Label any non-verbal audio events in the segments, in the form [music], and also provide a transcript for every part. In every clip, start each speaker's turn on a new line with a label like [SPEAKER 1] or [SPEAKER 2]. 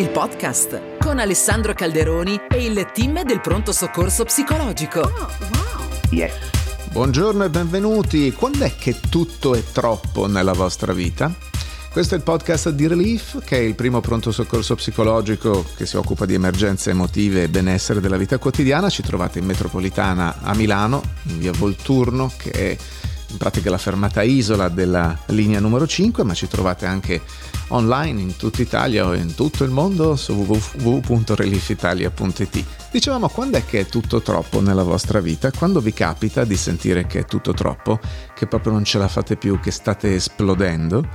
[SPEAKER 1] il podcast con Alessandro Calderoni e il team del pronto soccorso psicologico. Oh, wow.
[SPEAKER 2] Yes. Buongiorno e benvenuti. Quando è che tutto è troppo nella vostra vita? Questo è il podcast di Relief, che è il primo pronto soccorso psicologico che si occupa di emergenze emotive e benessere della vita quotidiana. Ci trovate in metropolitana a Milano, in via Volturno, che è in pratica la fermata isola della linea numero 5, ma ci trovate anche online in tutta Italia o in tutto il mondo su www.reliefitalia.it. Dicevamo quando è che è tutto troppo nella vostra vita? Quando vi capita di sentire che è tutto troppo, che proprio non ce la fate più, che state esplodendo?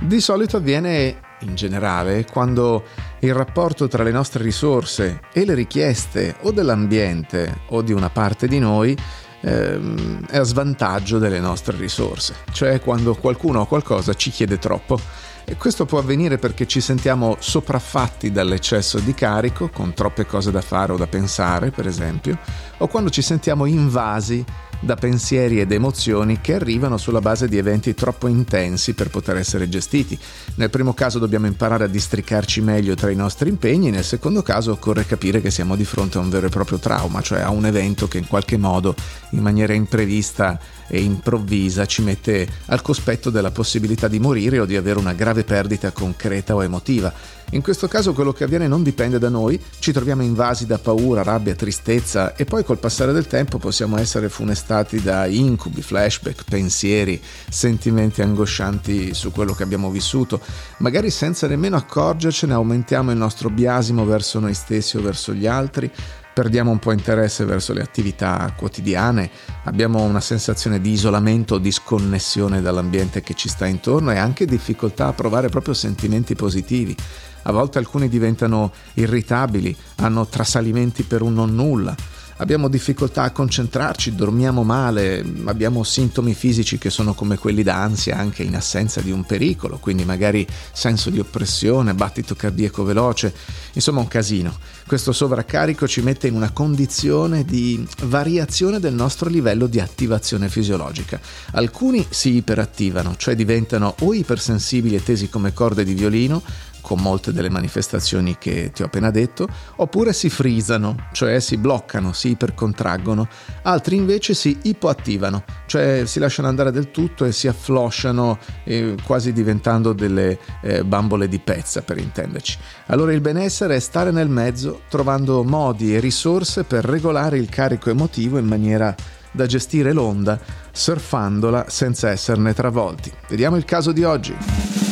[SPEAKER 2] Di solito avviene in generale quando il rapporto tra le nostre risorse e le richieste o dell'ambiente o di una parte di noi ehm, è a svantaggio delle nostre risorse, cioè quando qualcuno o qualcosa ci chiede troppo. E questo può avvenire perché ci sentiamo sopraffatti dall'eccesso di carico, con troppe cose da fare o da pensare, per esempio, o quando ci sentiamo invasi da pensieri ed emozioni che arrivano sulla base di eventi troppo intensi per poter essere gestiti. Nel primo caso dobbiamo imparare a districarci meglio tra i nostri impegni, nel secondo caso occorre capire che siamo di fronte a un vero e proprio trauma, cioè a un evento che in qualche modo, in maniera imprevista e improvvisa, ci mette al cospetto della possibilità di morire o di avere una grave perdita concreta o emotiva. In questo caso quello che avviene non dipende da noi, ci troviamo invasi da paura, rabbia, tristezza e poi col passare del tempo possiamo essere funestati da incubi, flashback, pensieri, sentimenti angoscianti su quello che abbiamo vissuto. Magari senza nemmeno accorgercene aumentiamo il nostro biasimo verso noi stessi o verso gli altri, perdiamo un po' interesse verso le attività quotidiane, abbiamo una sensazione di isolamento o di sconnessione dall'ambiente che ci sta intorno e anche difficoltà a provare proprio sentimenti positivi a volte alcuni diventano irritabili, hanno trasalimenti per un non nulla, abbiamo difficoltà a concentrarci, dormiamo male, abbiamo sintomi fisici che sono come quelli da ansia anche in assenza di un pericolo, quindi magari senso di oppressione, battito cardiaco veloce, insomma un casino. Questo sovraccarico ci mette in una condizione di variazione del nostro livello di attivazione fisiologica. Alcuni si iperattivano, cioè diventano o ipersensibili e tesi come corde di violino, con molte delle manifestazioni che ti ho appena detto, oppure si frisano, cioè si bloccano, si ipercontraggono, altri invece si ipoattivano, cioè si lasciano andare del tutto e si afflosciano eh, quasi diventando delle eh, bambole di pezza per intenderci. Allora il benessere è stare nel mezzo trovando modi e risorse per regolare il carico emotivo in maniera da gestire l'onda surfandola senza esserne travolti. Vediamo il caso di oggi.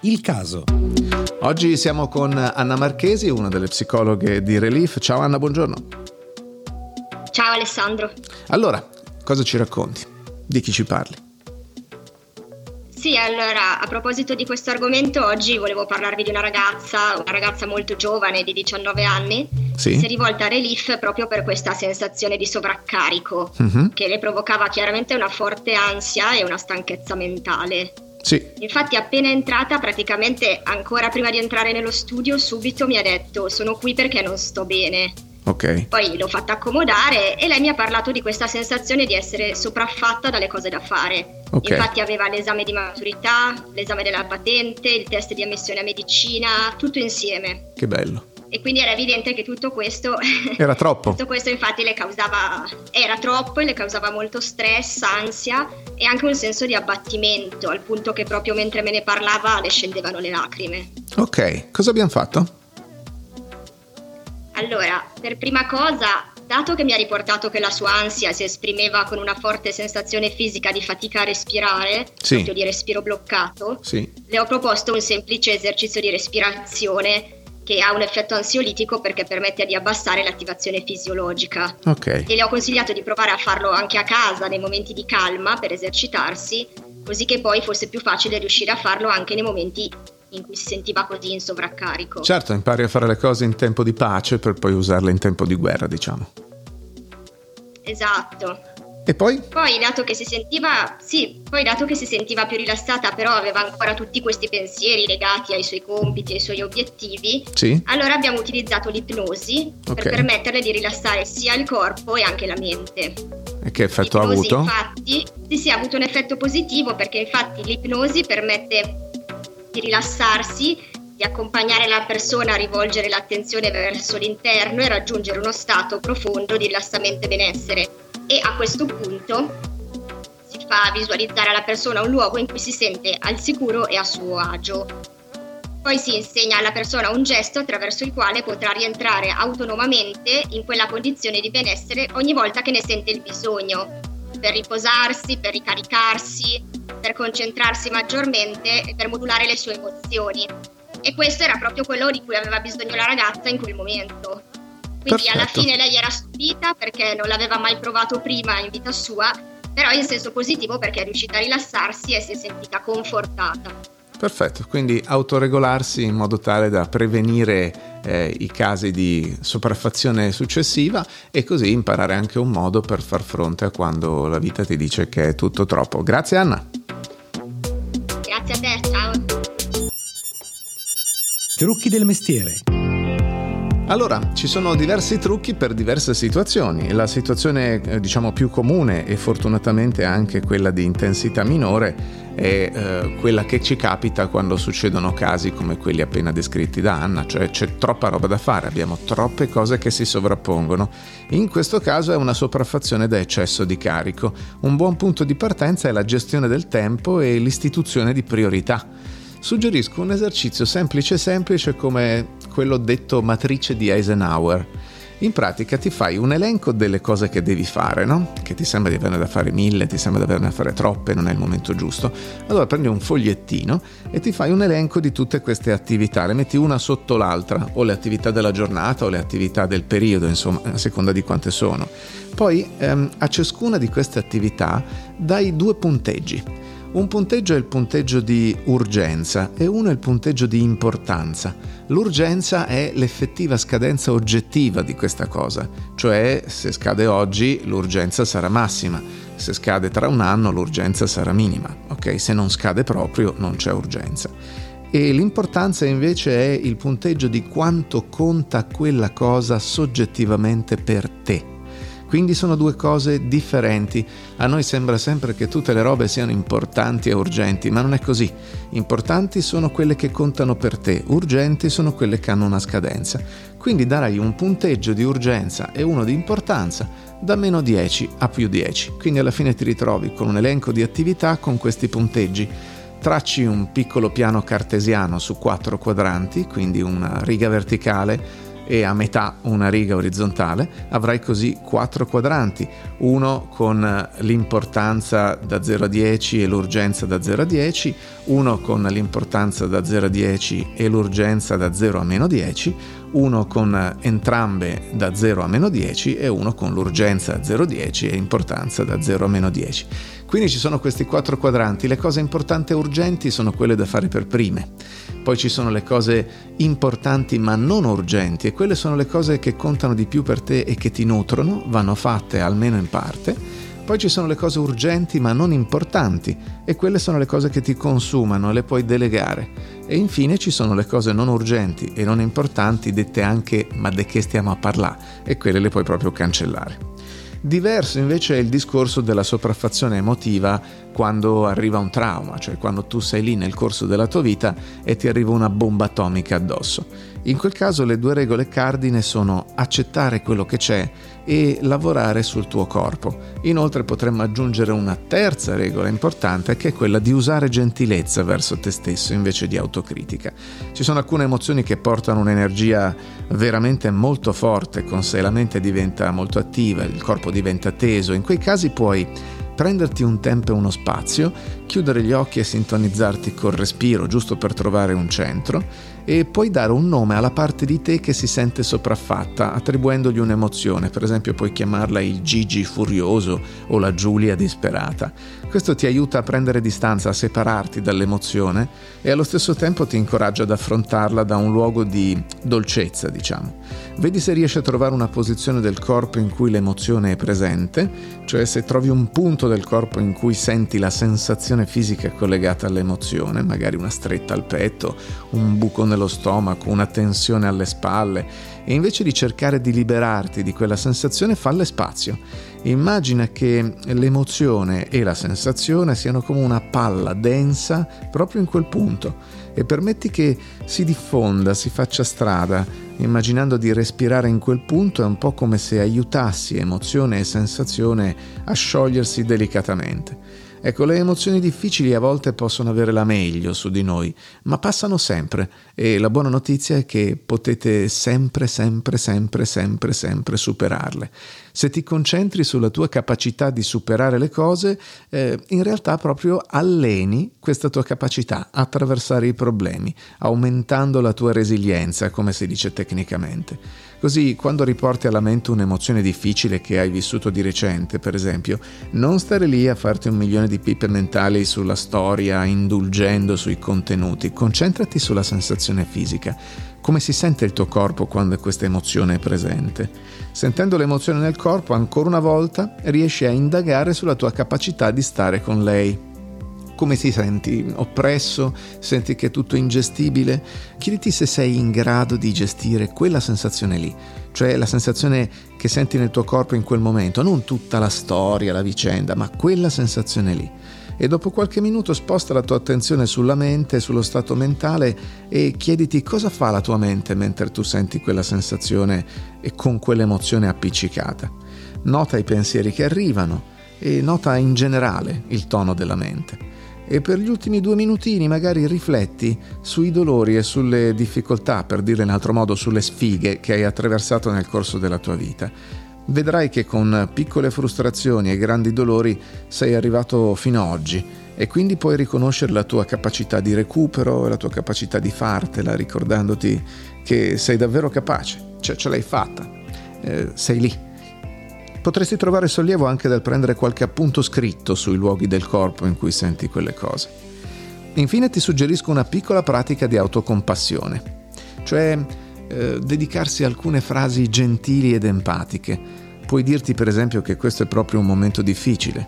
[SPEAKER 2] Il caso. Oggi siamo con Anna Marchesi, una delle psicologhe di Relief. Ciao Anna, buongiorno.
[SPEAKER 3] Ciao Alessandro.
[SPEAKER 2] Allora, cosa ci racconti? Di chi ci parli?
[SPEAKER 3] Sì, allora, a proposito di questo argomento, oggi volevo parlarvi di una ragazza, una ragazza molto giovane di 19 anni, sì. che si è rivolta a Relief proprio per questa sensazione di sovraccarico, uh-huh. che le provocava chiaramente una forte ansia e una stanchezza mentale.
[SPEAKER 2] Sì.
[SPEAKER 3] Infatti appena entrata, praticamente ancora prima di entrare nello studio, subito mi ha detto sono qui perché non sto bene.
[SPEAKER 2] Ok.
[SPEAKER 3] Poi l'ho fatta accomodare e lei mi ha parlato di questa sensazione di essere sopraffatta dalle cose da fare. Okay. Infatti aveva l'esame di maturità, l'esame della patente, il test di ammissione a medicina, tutto insieme.
[SPEAKER 2] Che bello
[SPEAKER 3] e quindi era evidente che tutto questo [laughs]
[SPEAKER 2] era troppo.
[SPEAKER 3] tutto questo infatti le causava era troppo e le causava molto stress, ansia e anche un senso di abbattimento, al punto che proprio mentre me ne parlava le scendevano le lacrime.
[SPEAKER 2] Ok, cosa abbiamo fatto?
[SPEAKER 3] Allora, per prima cosa, dato che mi ha riportato che la sua ansia si esprimeva con una forte sensazione fisica di fatica a respirare, sì. di respiro bloccato,
[SPEAKER 2] sì.
[SPEAKER 3] le ho proposto un semplice esercizio di respirazione che ha un effetto ansiolitico perché permette di abbassare l'attivazione fisiologica.
[SPEAKER 2] Okay.
[SPEAKER 3] E le ho consigliato di provare a farlo anche a casa nei momenti di calma per esercitarsi, così che poi fosse più facile riuscire a farlo anche nei momenti in cui si sentiva così in sovraccarico.
[SPEAKER 2] Certo, impari a fare le cose in tempo di pace per poi usarle in tempo di guerra, diciamo.
[SPEAKER 3] Esatto.
[SPEAKER 2] E poi?
[SPEAKER 3] Poi, dato che si sentiva, sì, poi dato che si sentiva più rilassata, però aveva ancora tutti questi pensieri legati ai suoi compiti, ai suoi obiettivi,
[SPEAKER 2] sì.
[SPEAKER 3] allora abbiamo utilizzato l'ipnosi okay. per permetterle di rilassare sia il corpo e anche la mente.
[SPEAKER 2] E che effetto l'ipnosi,
[SPEAKER 3] ha avuto? Infatti, sì, sì, ha avuto un effetto positivo perché infatti l'ipnosi permette di rilassarsi, di accompagnare la persona a rivolgere l'attenzione verso l'interno e raggiungere uno stato profondo di rilassamento e benessere. E a questo punto si fa visualizzare alla persona un luogo in cui si sente al sicuro e a suo agio. Poi si insegna alla persona un gesto attraverso il quale potrà rientrare autonomamente in quella condizione di benessere ogni volta che ne sente il bisogno, per riposarsi, per ricaricarsi, per concentrarsi maggiormente e per modulare le sue emozioni. E questo era proprio quello di cui aveva bisogno la ragazza in quel momento. Quindi Perfetto. alla fine lei era stupita perché non l'aveva mai provato prima in vita sua, però in senso positivo perché è riuscita a rilassarsi e si è sentita confortata.
[SPEAKER 2] Perfetto, quindi autoregolarsi in modo tale da prevenire eh, i casi di sopraffazione successiva e così imparare anche un modo per far fronte a quando la vita ti dice che è tutto troppo. Grazie Anna.
[SPEAKER 3] Grazie a te, ciao.
[SPEAKER 1] Trucchi del mestiere.
[SPEAKER 2] Allora, ci sono diversi trucchi per diverse situazioni. La situazione, eh, diciamo, più comune e fortunatamente anche quella di intensità minore è eh, quella che ci capita quando succedono casi come quelli appena descritti da Anna, cioè c'è troppa roba da fare, abbiamo troppe cose che si sovrappongono. In questo caso è una sopraffazione da eccesso di carico. Un buon punto di partenza è la gestione del tempo e l'istituzione di priorità suggerisco un esercizio semplice semplice come quello detto matrice di Eisenhower. In pratica ti fai un elenco delle cose che devi fare, no? Che ti sembra di averne da fare mille, ti sembra di averne da fare troppe, non è il momento giusto. Allora prendi un fogliettino e ti fai un elenco di tutte queste attività, le metti una sotto l'altra, o le attività della giornata o le attività del periodo, insomma, a seconda di quante sono. Poi ehm, a ciascuna di queste attività dai due punteggi. Un punteggio è il punteggio di urgenza e uno è il punteggio di importanza. L'urgenza è l'effettiva scadenza oggettiva di questa cosa, cioè se scade oggi l'urgenza sarà massima, se scade tra un anno l'urgenza sarà minima, ok? Se non scade proprio non c'è urgenza. E l'importanza invece è il punteggio di quanto conta quella cosa soggettivamente per te quindi sono due cose differenti. A noi sembra sempre che tutte le robe siano importanti e urgenti, ma non è così. Importanti sono quelle che contano per te, urgenti sono quelle che hanno una scadenza. Quindi darai un punteggio di urgenza e uno di importanza da meno 10 a più 10. Quindi alla fine ti ritrovi con un elenco di attività con questi punteggi. Tracci un piccolo piano cartesiano su quattro quadranti, quindi una riga verticale e a metà una riga orizzontale, avrai così quattro quadranti, uno con l'importanza da 0 a 10 e l'urgenza da 0 a 10, uno con l'importanza da 0 a 10 e l'urgenza da 0 a meno 10, uno con entrambe da 0 a meno 10 e uno con l'urgenza a 0 a 10 e importanza da 0 a meno 10. Quindi ci sono questi quattro quadranti, le cose importanti e urgenti sono quelle da fare per prime, poi ci sono le cose importanti ma non urgenti e quelle sono le cose che contano di più per te e che ti nutrono, vanno fatte almeno in parte, poi ci sono le cose urgenti ma non importanti e quelle sono le cose che ti consumano, le puoi delegare. E infine ci sono le cose non urgenti e non importanti dette anche ma di che stiamo a parlare e quelle le puoi proprio cancellare. Diverso invece è il discorso della sopraffazione emotiva quando arriva un trauma, cioè quando tu sei lì nel corso della tua vita e ti arriva una bomba atomica addosso. In quel caso le due regole cardine sono accettare quello che c'è e lavorare sul tuo corpo. Inoltre potremmo aggiungere una terza regola importante che è quella di usare gentilezza verso te stesso invece di autocritica. Ci sono alcune emozioni che portano un'energia veramente molto forte con sé, la mente diventa molto attiva, il corpo diventa teso, in quei casi puoi prenderti un tempo e uno spazio, chiudere gli occhi e sintonizzarti col respiro giusto per trovare un centro e puoi dare un nome alla parte di te che si sente sopraffatta, attribuendogli un'emozione, per esempio puoi chiamarla il Gigi furioso o la Giulia disperata. Questo ti aiuta a prendere distanza, a separarti dall'emozione e allo stesso tempo ti incoraggia ad affrontarla da un luogo di dolcezza, diciamo. Vedi se riesci a trovare una posizione del corpo in cui l'emozione è presente, cioè se trovi un punto del corpo in cui senti la sensazione fisica collegata all'emozione, magari una stretta al petto, un buco nel nello stomaco, una tensione alle spalle e invece di cercare di liberarti di quella sensazione falle spazio. Immagina che l'emozione e la sensazione siano come una palla densa proprio in quel punto e permetti che si diffonda, si faccia strada, immaginando di respirare in quel punto è un po' come se aiutassi emozione e sensazione a sciogliersi delicatamente. Ecco, le emozioni difficili a volte possono avere la meglio su di noi, ma passano sempre e la buona notizia è che potete sempre, sempre, sempre, sempre, sempre superarle. Se ti concentri sulla tua capacità di superare le cose, eh, in realtà proprio alleni questa tua capacità a attraversare i problemi, aumentando la tua resilienza, come si dice tecnicamente. Così quando riporti alla mente un'emozione difficile che hai vissuto di recente, per esempio, non stare lì a farti un milione di pippe mentali sulla storia, indulgendo sui contenuti, concentrati sulla sensazione fisica. Come si sente il tuo corpo quando questa emozione è presente? Sentendo l'emozione nel corpo, ancora una volta riesci a indagare sulla tua capacità di stare con lei come ti senti? Oppresso? Senti che è tutto ingestibile? Chiediti se sei in grado di gestire quella sensazione lì, cioè la sensazione che senti nel tuo corpo in quel momento, non tutta la storia, la vicenda, ma quella sensazione lì. E dopo qualche minuto sposta la tua attenzione sulla mente, sullo stato mentale e chiediti cosa fa la tua mente mentre tu senti quella sensazione e con quell'emozione appiccicata. Nota i pensieri che arrivano e nota in generale il tono della mente e per gli ultimi due minutini magari rifletti sui dolori e sulle difficoltà, per dire in altro modo sulle sfighe che hai attraversato nel corso della tua vita. Vedrai che con piccole frustrazioni e grandi dolori sei arrivato fino ad oggi e quindi puoi riconoscere la tua capacità di recupero e la tua capacità di fartela ricordandoti che sei davvero capace, cioè ce l'hai fatta, eh, sei lì Potresti trovare sollievo anche dal prendere qualche appunto scritto sui luoghi del corpo in cui senti quelle cose. Infine ti suggerisco una piccola pratica di autocompassione, cioè eh, dedicarsi a alcune frasi gentili ed empatiche. Puoi dirti per esempio che questo è proprio un momento difficile,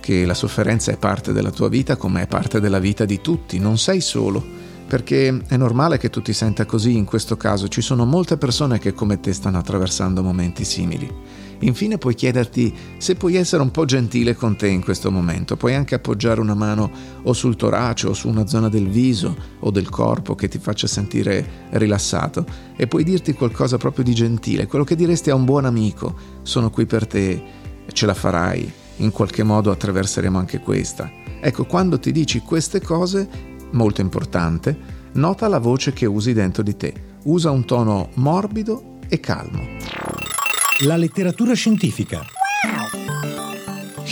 [SPEAKER 2] che la sofferenza è parte della tua vita come è parte della vita di tutti, non sei solo, perché è normale che tu ti senta così in questo caso, ci sono molte persone che come te stanno attraversando momenti simili. Infine puoi chiederti se puoi essere un po' gentile con te in questo momento. Puoi anche appoggiare una mano o sul torace o su una zona del viso o del corpo che ti faccia sentire rilassato e puoi dirti qualcosa proprio di gentile, quello che diresti a un buon amico. Sono qui per te, ce la farai, in qualche modo attraverseremo anche questa. Ecco, quando ti dici queste cose, molto importante, nota la voce che usi dentro di te. Usa un tono morbido e calmo.
[SPEAKER 4] La letteratura scientifica.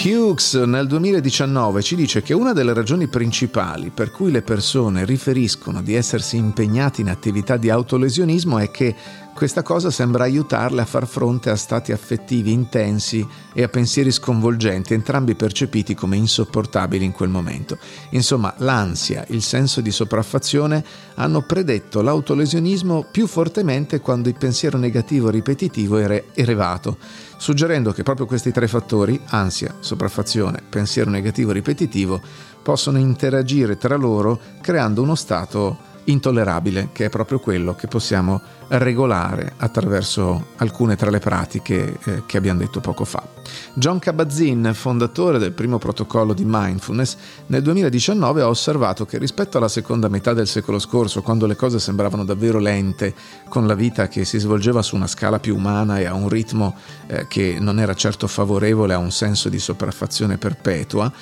[SPEAKER 2] Hughes nel 2019 ci dice che una delle ragioni principali per cui le persone riferiscono di essersi impegnati in attività di autolesionismo è che questa cosa sembra aiutarle a far fronte a stati affettivi intensi e a pensieri sconvolgenti, entrambi percepiti come insopportabili in quel momento. Insomma, l'ansia, il senso di sopraffazione hanno predetto l'autolesionismo più fortemente quando il pensiero negativo ripetitivo era elevato, suggerendo che proprio questi tre fattori, ansia, sopraffazione, pensiero negativo ripetitivo, possono interagire tra loro creando uno stato intollerabile, che è proprio quello che possiamo regolare attraverso alcune tra le pratiche eh, che abbiamo detto poco fa. John Kabat-Zinn, fondatore del primo protocollo di mindfulness, nel 2019 ha osservato che rispetto alla seconda metà del secolo scorso, quando le cose sembravano davvero lente, con la vita che si svolgeva su una scala più umana e a un ritmo eh, che non era certo favorevole a un senso di sopraffazione perpetua,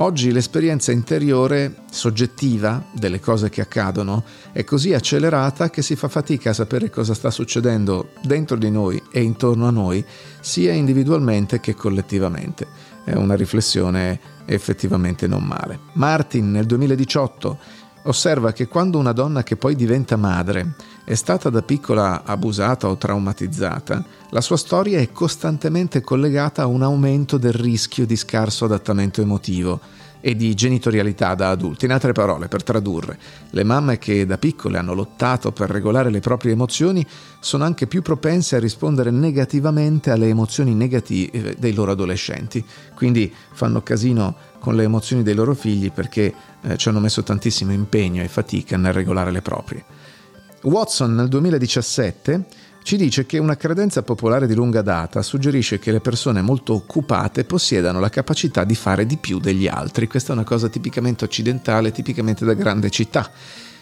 [SPEAKER 2] Oggi l'esperienza interiore, soggettiva, delle cose che accadono è così accelerata che si fa fatica a sapere cosa sta succedendo dentro di noi e intorno a noi, sia individualmente che collettivamente. È una riflessione effettivamente non male. Martin nel 2018 osserva che quando una donna che poi diventa madre è stata da piccola abusata o traumatizzata, la sua storia è costantemente collegata a un aumento del rischio di scarso adattamento emotivo e di genitorialità da adulti. In altre parole, per tradurre, le mamme che da piccole hanno lottato per regolare le proprie emozioni sono anche più propense a rispondere negativamente alle emozioni negative dei loro adolescenti. Quindi fanno casino con le emozioni dei loro figli perché eh, ci hanno messo tantissimo impegno e fatica nel regolare le proprie. Watson nel 2017 ci dice che una credenza popolare di lunga data suggerisce che le persone molto occupate possiedano la capacità di fare di più degli altri. Questa è una cosa tipicamente occidentale, tipicamente da grande città.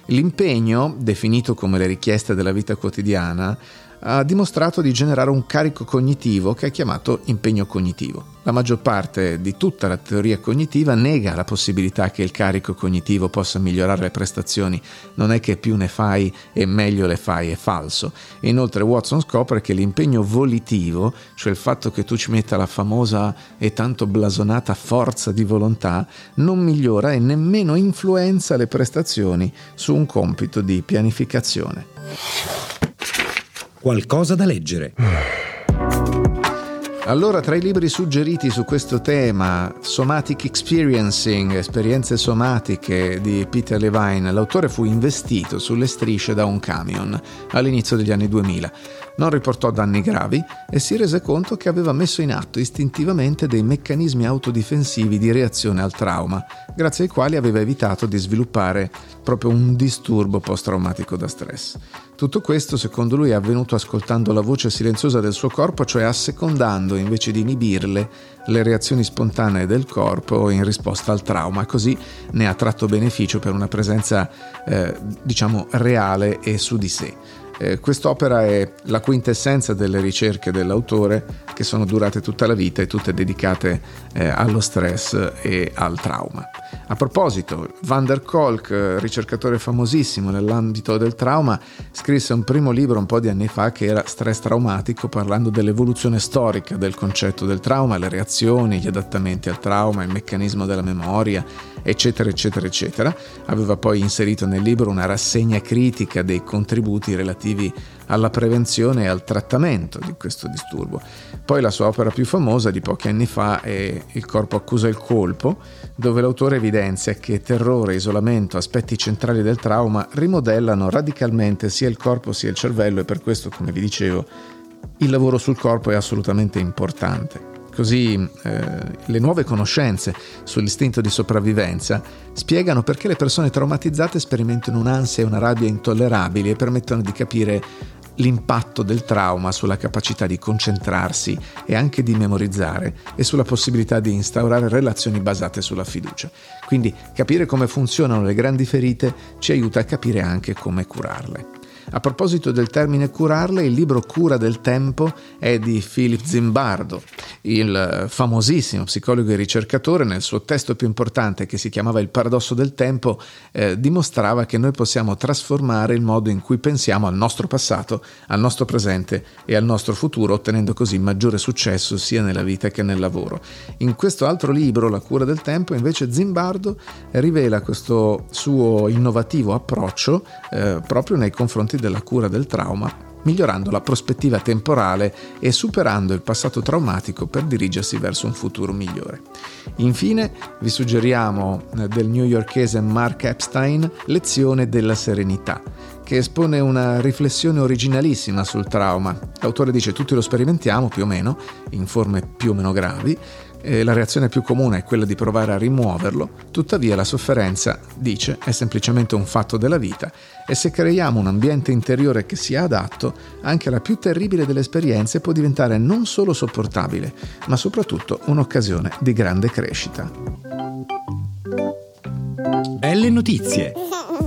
[SPEAKER 2] L'impegno, definito come le richieste della vita quotidiana, ha dimostrato di generare un carico cognitivo che è chiamato impegno cognitivo. La maggior parte di tutta la teoria cognitiva nega la possibilità che il carico cognitivo possa migliorare le prestazioni, non è che più ne fai e meglio le fai, è falso. Inoltre Watson scopre che l'impegno volitivo, cioè il fatto che tu ci metta la famosa e tanto blasonata forza di volontà, non migliora e nemmeno influenza le prestazioni su un compito di pianificazione.
[SPEAKER 4] Qualcosa da leggere. [sighs]
[SPEAKER 2] Allora, tra i libri suggeriti su questo tema, Somatic Experiencing, esperienze somatiche di Peter Levine, l'autore fu investito sulle strisce da un camion all'inizio degli anni 2000 non riportò danni gravi e si rese conto che aveva messo in atto istintivamente dei meccanismi autodifensivi di reazione al trauma, grazie ai quali aveva evitato di sviluppare proprio un disturbo post-traumatico da stress. Tutto questo, secondo lui, è avvenuto ascoltando la voce silenziosa del suo corpo, cioè assecondando invece di inibirle le reazioni spontanee del corpo in risposta al trauma, così ne ha tratto beneficio per una presenza, eh, diciamo, reale e su di sé. Eh, quest'opera è la quintessenza delle ricerche dell'autore che sono durate tutta la vita e tutte dedicate eh, allo stress e al trauma. A proposito, Van der Kolk, eh, ricercatore famosissimo nell'ambito del trauma, scrisse un primo libro un po' di anni fa che era Stress traumatico, parlando dell'evoluzione storica del concetto del trauma, le reazioni, gli adattamenti al trauma, il meccanismo della memoria, eccetera, eccetera, eccetera. Aveva poi inserito nel libro una rassegna critica dei contributi relativi alla prevenzione e al trattamento di questo disturbo. Poi la sua opera più famosa di pochi anni fa è Il corpo accusa il colpo, dove l'autore evidenzia che terrore, isolamento, aspetti centrali del trauma rimodellano radicalmente sia il corpo sia il cervello e per questo, come vi dicevo, il lavoro sul corpo è assolutamente importante. Così eh, le nuove conoscenze sull'istinto di sopravvivenza spiegano perché le persone traumatizzate sperimentano un'ansia e una rabbia intollerabili e permettono di capire l'impatto del trauma sulla capacità di concentrarsi e anche di memorizzare e sulla possibilità di instaurare relazioni basate sulla fiducia. Quindi capire come funzionano le grandi ferite ci aiuta a capire anche come curarle. A proposito del termine curarle, il libro Cura del tempo è di Philip Zimbardo, il famosissimo psicologo e ricercatore. Nel suo testo più importante, che si chiamava Il paradosso del tempo, eh, dimostrava che noi possiamo trasformare il modo in cui pensiamo al nostro passato, al nostro presente e al nostro futuro, ottenendo così maggiore successo sia nella vita che nel lavoro. In questo altro libro, La cura del tempo, invece Zimbardo rivela questo suo innovativo approccio eh, proprio nei confronti effetti della cura del trauma, migliorando la prospettiva temporale e superando il passato traumatico per dirigersi verso un futuro migliore. Infine vi suggeriamo eh, del newyorkese Mark Epstein Lezione della serenità che espone una riflessione originalissima sul trauma. L'autore dice tutti lo sperimentiamo più o meno, in forme più o meno gravi, e la reazione più comune è quella di provare a rimuoverlo, tuttavia la sofferenza, dice, è semplicemente un fatto della vita e se creiamo un ambiente interiore che sia adatto, anche la più terribile delle esperienze può diventare non solo sopportabile, ma soprattutto un'occasione di grande crescita.
[SPEAKER 4] Belle notizie! [laughs]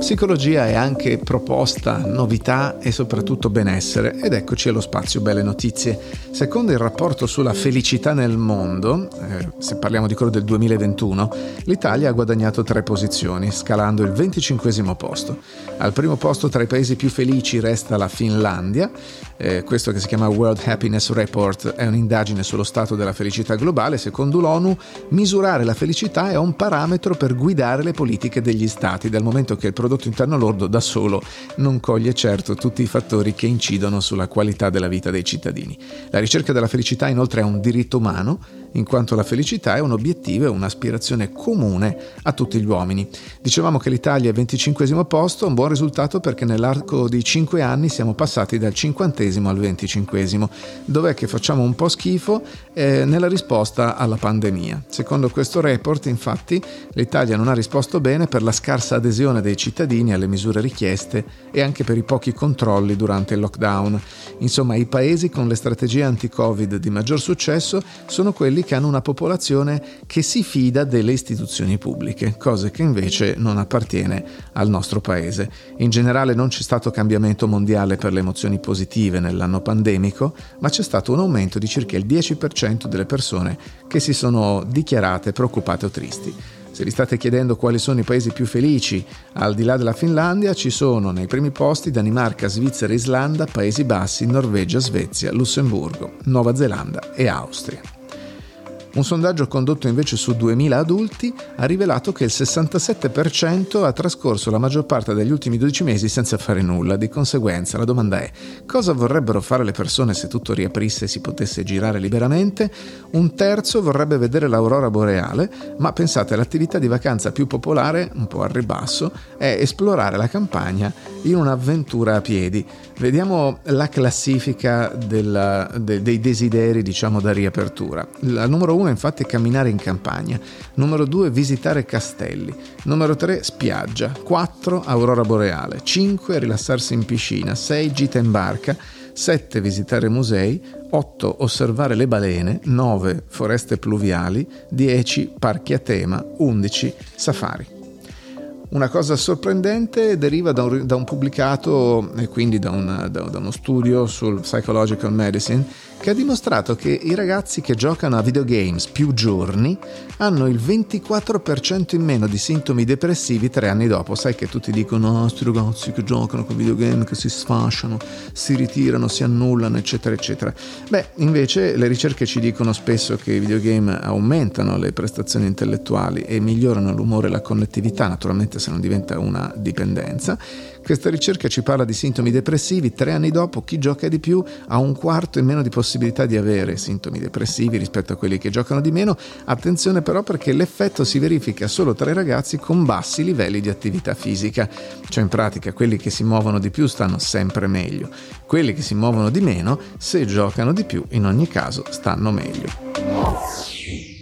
[SPEAKER 2] Psicologia è anche proposta, novità e soprattutto benessere ed eccoci allo spazio Belle Notizie. Secondo il rapporto sulla felicità nel mondo, eh, se parliamo di quello del 2021, l'Italia ha guadagnato tre posizioni, scalando il 25 posto. Al primo posto tra i paesi più felici resta la Finlandia, eh, questo che si chiama World Happiness Report è un'indagine sullo stato della felicità globale. Secondo l'ONU, misurare la felicità è un parametro per guidare le politiche degli stati, dal momento che il prodotto prodotto interno lordo da solo non coglie certo tutti i fattori che incidono sulla qualità della vita dei cittadini. La ricerca della felicità inoltre è un diritto umano in quanto la felicità è un obiettivo e un'aspirazione comune a tutti gli uomini. Dicevamo che l'Italia è al 25 posto, un buon risultato perché nell'arco di 5 anni siamo passati dal 50 al 25. Dov'è che facciamo un po' schifo? Eh, nella risposta alla pandemia. Secondo questo report, infatti, l'Italia non ha risposto bene per la scarsa adesione dei cittadini alle misure richieste e anche per i pochi controlli durante il lockdown. Insomma, i paesi con le strategie anti-Covid di maggior successo sono quelli che hanno una popolazione che si fida delle istituzioni pubbliche, cosa che invece non appartiene al nostro paese. In generale non c'è stato cambiamento mondiale per le emozioni positive nell'anno pandemico, ma c'è stato un aumento di circa il 10% delle persone che si sono dichiarate preoccupate o tristi. Se vi state chiedendo quali sono i paesi più felici, al di là della Finlandia ci sono nei primi posti Danimarca, Svizzera, Islanda, Paesi Bassi, Norvegia, Svezia, Lussemburgo, Nuova Zelanda e Austria. Un sondaggio condotto invece su 2000 adulti ha rivelato che il 67% ha trascorso la maggior parte degli ultimi 12 mesi senza fare nulla. Di conseguenza la domanda è cosa vorrebbero fare le persone se tutto riaprisse e si potesse girare liberamente? Un terzo vorrebbe vedere l'aurora boreale, ma pensate l'attività di vacanza più popolare, un po' al ribasso, è esplorare la campagna in un'avventura a piedi. Vediamo la classifica della, de, dei desideri diciamo da riapertura. La numero 1 infatti è camminare in campagna, numero 2 visitare castelli, numero 3 spiaggia, 4 aurora boreale, 5 rilassarsi in piscina, 6 gita in barca, 7 visitare musei, 8 osservare le balene, 9 foreste pluviali, 10 parchi a tema, 11 safari. Una cosa sorprendente deriva da un, da un pubblicato e quindi da, un, da, da uno studio sul psychological medicine che ha dimostrato che i ragazzi che giocano a videogames più giorni hanno il 24% in meno di sintomi depressivi tre anni dopo. Sai che tutti dicono, no, questi ragazzi che giocano con videogame, che si sfasciano, si ritirano, si annullano, eccetera, eccetera. Beh, invece le ricerche ci dicono spesso che i videogame aumentano le prestazioni intellettuali e migliorano l'umore e la connettività, naturalmente se non diventa una dipendenza. Questa ricerca ci parla di sintomi depressivi, tre anni dopo chi gioca di più ha un quarto in meno di possibilità di avere sintomi depressivi rispetto a quelli che giocano di meno. Attenzione però perché l'effetto si verifica solo tra i ragazzi con bassi livelli di attività fisica, cioè in pratica quelli che si muovono di più stanno sempre meglio, quelli che si muovono di meno, se giocano di più, in ogni caso stanno meglio.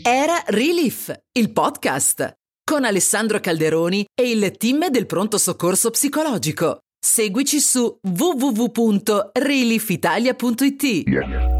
[SPEAKER 1] Era Relief, il podcast con Alessandro Calderoni e il team del pronto soccorso psicologico. Seguici su www.reliefitalia.it. Yeah.